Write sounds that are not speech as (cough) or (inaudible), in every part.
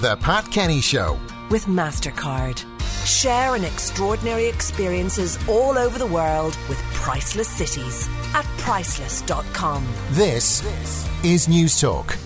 The Pat Kenny Show. with MasterCard. Share in extraordinary experiences all over the world with priceless cities at priceless.com. This is Newstalk.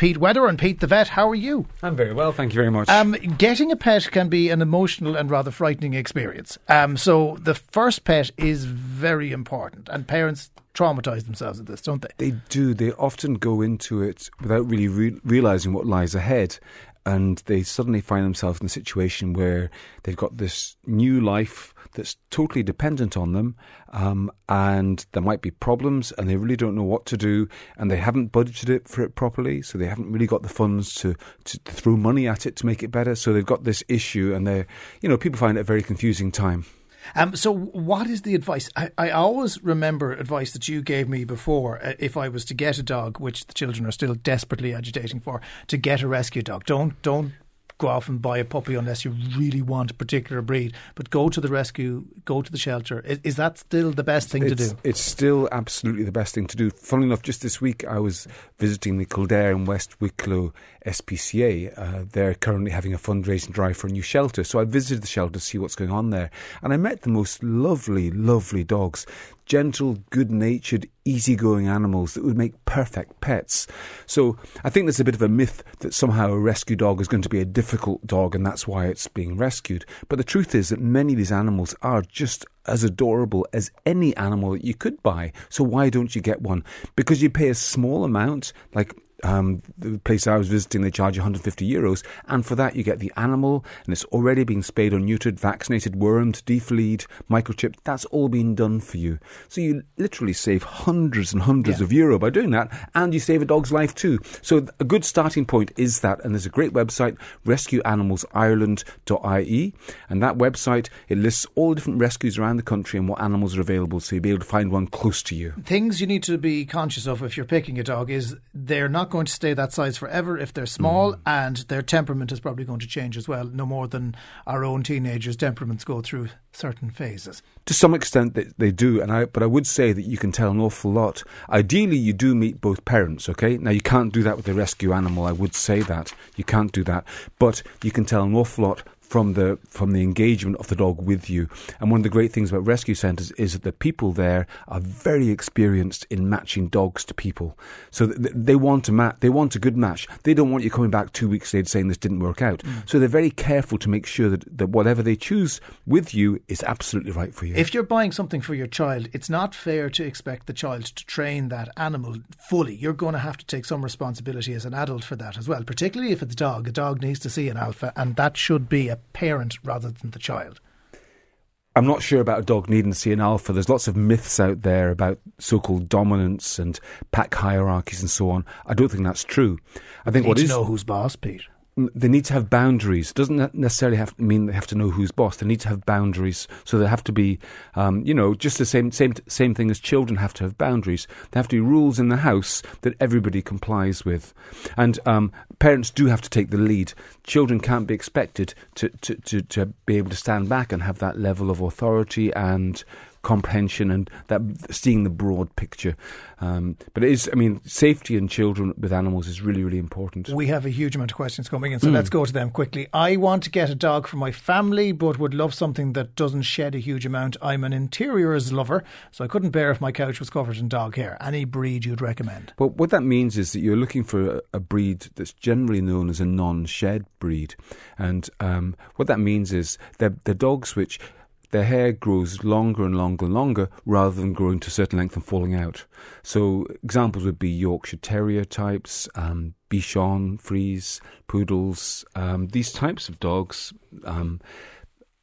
Pete Wedderburn and Pete the Vet, how are you? I'm very well, thank you very much. Um, getting a pet can be an emotional and rather frightening experience. Um, so the first pet is very important, and parents traumatise themselves at this, don't they? they do. They often go into it without really re- realizing what lies ahead. And they suddenly find themselves in a situation where they've got this new life that's totally dependent on them, um, and there might be problems, and they really don't know what to do, and they haven't budgeted it for it properly, so they haven't really got the funds to, to, throw money at it to make it better. So they've got this issue, and they, you know, people find it a very confusing time. Um, so, what is the advice? I, I always remember advice that you gave me before. Uh, if I was to get a dog, which the children are still desperately agitating for, to get a rescue dog, don't don't go off and buy a puppy unless you really want a particular breed. But go to the rescue, go to the shelter. Is, is that still the best thing to do? It's still absolutely the best thing to do. Funnily enough, just this week I was visiting the Kildare and West Wicklow SPCA. Uh, they're currently having a fundraising drive for a new shelter. So I visited the shelter to see what's going on there. And I met the most lovely, lovely dogs. Gentle, good natured, easygoing animals that would make perfect pets. So I think there's a bit of a myth that somehow a rescue dog is going to be a difficult dog and that's why it's being rescued. But the truth is that many of these animals are just as adorable as any animal that you could buy. So why don't you get one? Because you pay a small amount, like um, the place I was visiting, they charge 150 euros, and for that you get the animal, and it's already been spayed or neutered, vaccinated, wormed, defleed, microchipped. That's all been done for you. So you literally save hundreds and hundreds Yeah. of euro by doing that, and you save a dog's life too. So a good starting point is that, and there's a great website, rescueanimalsireland.ie, and that website it lists all the different rescues around the country and what animals are available, so you'll be able to find one close to you. Things you need to be conscious of if you're picking a dog is they're not going to stay that size forever if they're small, mm. and their temperament is probably going to change as well, no more than our own teenagers' temperaments go through certain phases. To some extent, they, they do, and I, but I would say that you can tell an awful lot. Ideally, you do meet both parents. Okay, now you can't do that with a rescue animal. I would say that you can't do that, but you can tell an awful lot from the from the engagement of the dog with you. And one of the great things about rescue centres is that the people there are very experienced in matching dogs to people. So th- th- they want a ma- they want a good match. They don't want you coming back two weeks later saying this didn't work out. Mm. So they're very careful to make sure that, that whatever they choose with you is absolutely right for you. If you're buying something for your child, it's not fair to expect the child to train that animal fully. You're going to have to take some responsibility as an adult for that as well, particularly if it's a dog. A dog needs to see an alpha, and that should be a parent rather than the child. I'm not sure about a dog needing to see an alpha. There's lots of myths out there about so-called dominance and pack hierarchies and so on. I don't think that's true. I think Need what to is know who's boss, Pete. They need to have boundaries. Doesn't that necessarily have to mean they have to know who's boss. They need to have boundaries. So they have to be, um, you know, just the same same same thing as children have to have boundaries. There have to be rules in the house that everybody complies with, and um, parents do have to take the lead. Children can't be expected to, to, to, to be able to stand back and have that level of authority and comprehension and that seeing the broad picture. Um, but it is, I mean, safety in children with animals is really, really important. We have a huge amount of questions coming in, so let's go to them quickly. I want to get a dog for my family, but would love something that doesn't shed a huge amount. I'm an interiors lover, so I couldn't bear if my couch was covered in dog hair. Any breed you'd recommend? But what that means is that you're looking for a, a breed that's generally known as a non-shed breed, and um, what that means is they're, they're dogs which their hair grows longer and longer and longer rather than growing to a certain length and falling out. So examples would be Yorkshire Terrier types, um, Bichon, Frise, Poodles, um, these types of dogs. Um,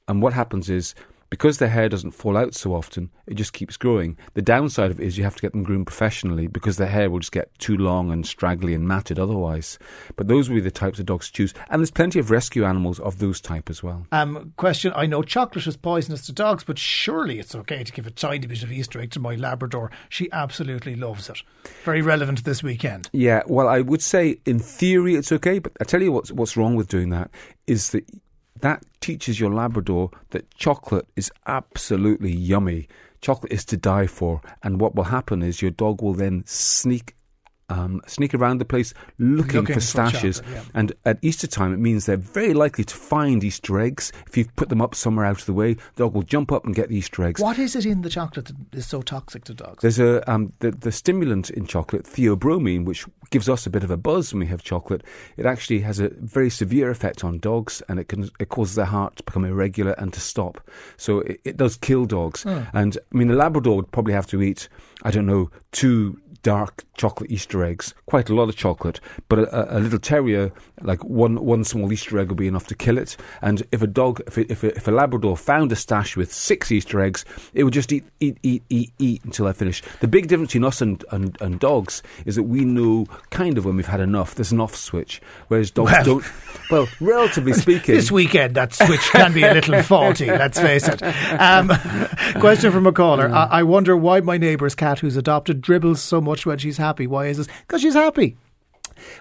and what happens is because their hair doesn't fall out so often, it just keeps growing. The downside of it is you have to get them groomed professionally because their hair will just get too long and straggly and matted otherwise. But those would be the types of dogs to choose. And there's plenty of rescue animals of those type as well. Um, question: I know chocolate is poisonous to dogs, but surely it's okay to give a tiny bit of Easter egg to my Labrador. She absolutely loves it. Very relevant this weekend. Yeah, well, I would say in theory it's okay, but I tell you what's what's wrong with doing that is that that teaches your Labrador that chocolate is absolutely yummy. Chocolate is to die for, and what will happen is your dog will then sneak um, sneak around the place looking, Looking for stashes. yeah. And at Easter time, it means they're very likely to find Easter eggs. If you've put them up somewhere out of the way, the dog will jump up and get the Easter eggs. What is it in the chocolate that is so toxic to dogs? There's a um, the, the stimulant in chocolate, theobromine, which gives us a bit of a buzz when we have chocolate. It actually has a very severe effect on dogs, and it can it causes their heart to become irregular and to stop. So it, it does kill dogs. Hmm. And I mean, a Labrador would probably have to eat, I don't know, two dark chocolate Easter eggs, quite a lot of chocolate. But a, a, little terrier, like one one small Easter egg would be enough to kill it. And if a dog, if a, if a, if a Labrador found a stash with six Easter eggs, it would just eat eat eat eat eat until they're finished. The big difference between us and, and, and dogs is that we know kind of when we've had enough. There's an off switch, whereas dogs Well- don't. Well, relatively (laughs) speaking, This weekend, that switch can be a little (laughs) faulty, let's face it. Um, (laughs) question from a caller. I, I wonder why my neighbour's cat, who's adopted, dribbles so much when she's happy. Why is this? Because she's happy.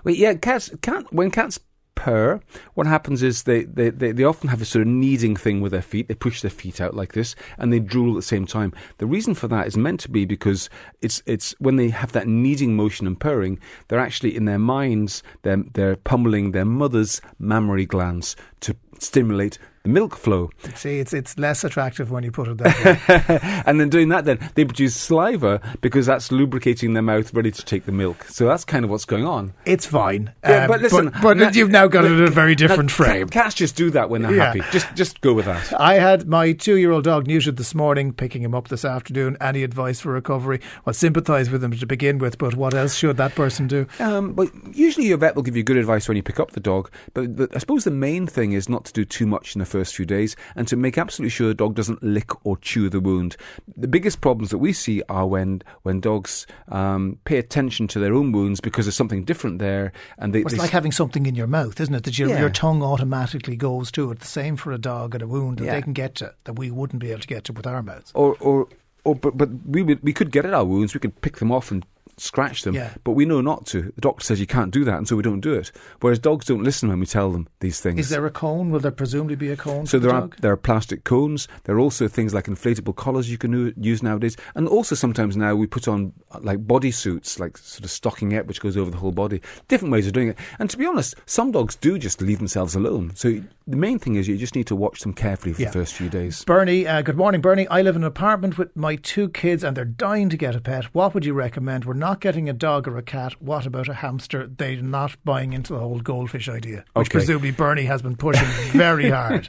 Well, yeah, cats. Cat when cats purr, what happens is they, they, they, they often have a sort of kneading thing with their feet. They push their feet out like this, and they drool at the same time. The reason for that is meant to be because it's it's when they have that kneading motion and purring, they're actually in their minds they're they're pummeling their mother's mammary glands to stimulate milk flow. See, it's it's less attractive when you put it that way. (laughs) and then doing that, then they produce saliva because that's lubricating their mouth, ready to take the milk. So that's kind of what's going on. It's fine. Yeah, Um, but listen, but, now- you've now got it in a very different Now, frame. Cats just do that when they're Yeah. happy. Just just go with that. I had my two year old dog neutered this morning, picking him up this afternoon. Any advice for recovery? Well, sympathise with him to begin with, but what else should that person do? Um, but usually your vet will give you good advice when you pick up the dog. But the, I suppose the main thing is not to do too much in the first few days and to make absolutely sure the dog doesn't lick or chew the wound. The biggest problems that we see are when when dogs um, pay attention to their own wounds because there's something different there, and they, It's they like having something in your mouth, isn't it? That your, Yeah. your tongue automatically goes to it. The same for a dog and a wound that Yeah. they can get to that we wouldn't be able to get to with our mouths. or or or but but we would we could get at our wounds. We could pick them off and scratch them. Yeah. But we know not to. The doctor says you can't do that, and so we don't do it. Whereas dogs don't listen when we tell them these things. Is there a cone? Will there presumably be a cone? So for the there are dog? there are plastic cones. There are also things like inflatable collars you can use nowadays, and also sometimes now we put on uh, like body suits, like sort of stockinette, which goes over the whole body. Different ways of doing it. And to be honest, some dogs do just leave themselves alone. So the main thing is you just need to watch them carefully for Yeah. the first few days. Bernie, uh, good morning, Bernie. I live in an apartment with my two kids and they're dying to get a pet. What would you recommend? We're not getting a dog or a cat. What about a hamster? They're not buying into the whole goldfish idea, which Okay. presumably Bernie has been pushing very (laughs) hard.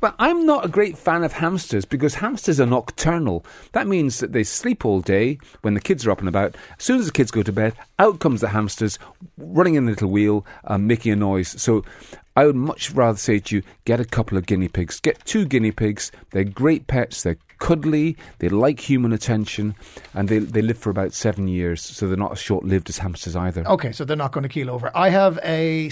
Well, I'm not a great fan of hamsters because hamsters are nocturnal. That means that they sleep all day when the kids are up and about. As soon as the kids go to bed, out comes the hamsters, running in a little wheel, um, making a noise. So I would much rather say to you, get a couple of guinea pigs. Get two guinea pigs. They're great pets. They're cuddly. They like human attention, and they they live for about seven years. So they're not as short lived as hamsters either. Okay, so they're not going to keel over. I have a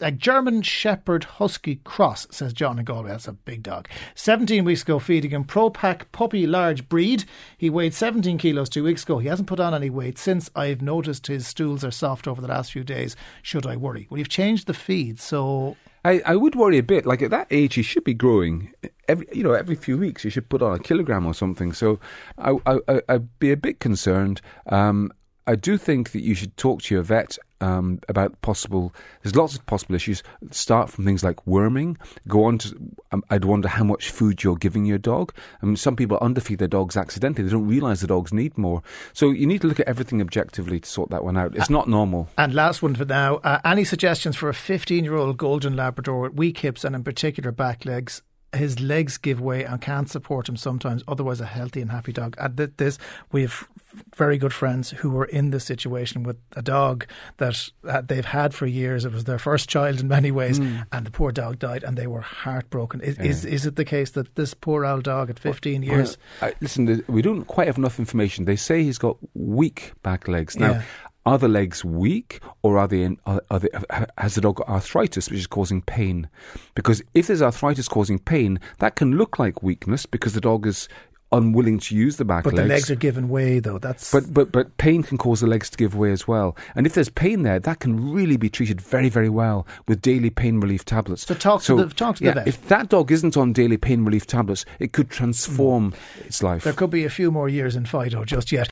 a German Shepherd Husky Cross, says John in Galway. That's a big dog. 17 weeks ago, feeding him Pro Pack Puppy Large Breed. He weighed 17 kilos two weeks ago. He hasn't put on any weight since. I've noticed his stools are soft over the last few days. Should I worry? Well, you've changed the feed, so I, I would worry a bit. Like at that age, he should be growing every you know every few weeks. he should put on a kilogram or something. So I, I, I'd be a bit concerned. Um, I do think that you should talk to your vet um, about possible. There's lots of possible issues. Start from things like worming. Go on to. Um, I'd wonder how much food you're giving your dog. I mean, some people underfeed their dogs accidentally. They don't realise the dogs need more. So you need to look at everything objectively to sort that one out. It's not normal. And last one for now. Uh, any suggestions for a 15 year old golden Labrador with weak hips and in particular back legs? His legs give way and can't support him sometimes. Otherwise, a healthy and happy dog. At this, we have very good friends who were in this situation with a dog that they've had for years. It was their first child in many ways, hmm. and the poor dog died, and they were heartbroken. Is, is is it the case that this poor old dog at 15 years? Well, I, listen, we don't quite have enough information. They say he's got weak back legs. Now, Yeah. Are the legs weak, or are they? In, are, are they has the dog got arthritis, which is causing pain? Because if there's arthritis causing pain, that can look like weakness because the dog is unwilling to use the back but legs. the legs are giving way, though. That's But but but pain can cause the legs to give way as well. And if there's pain there, that can really be treated very very well with daily pain relief tablets. So talk to the- talk to the yeah, vet. If that dog isn't on daily pain relief tablets, it could transform mm. its life. there could be a few more years in Fido just yet.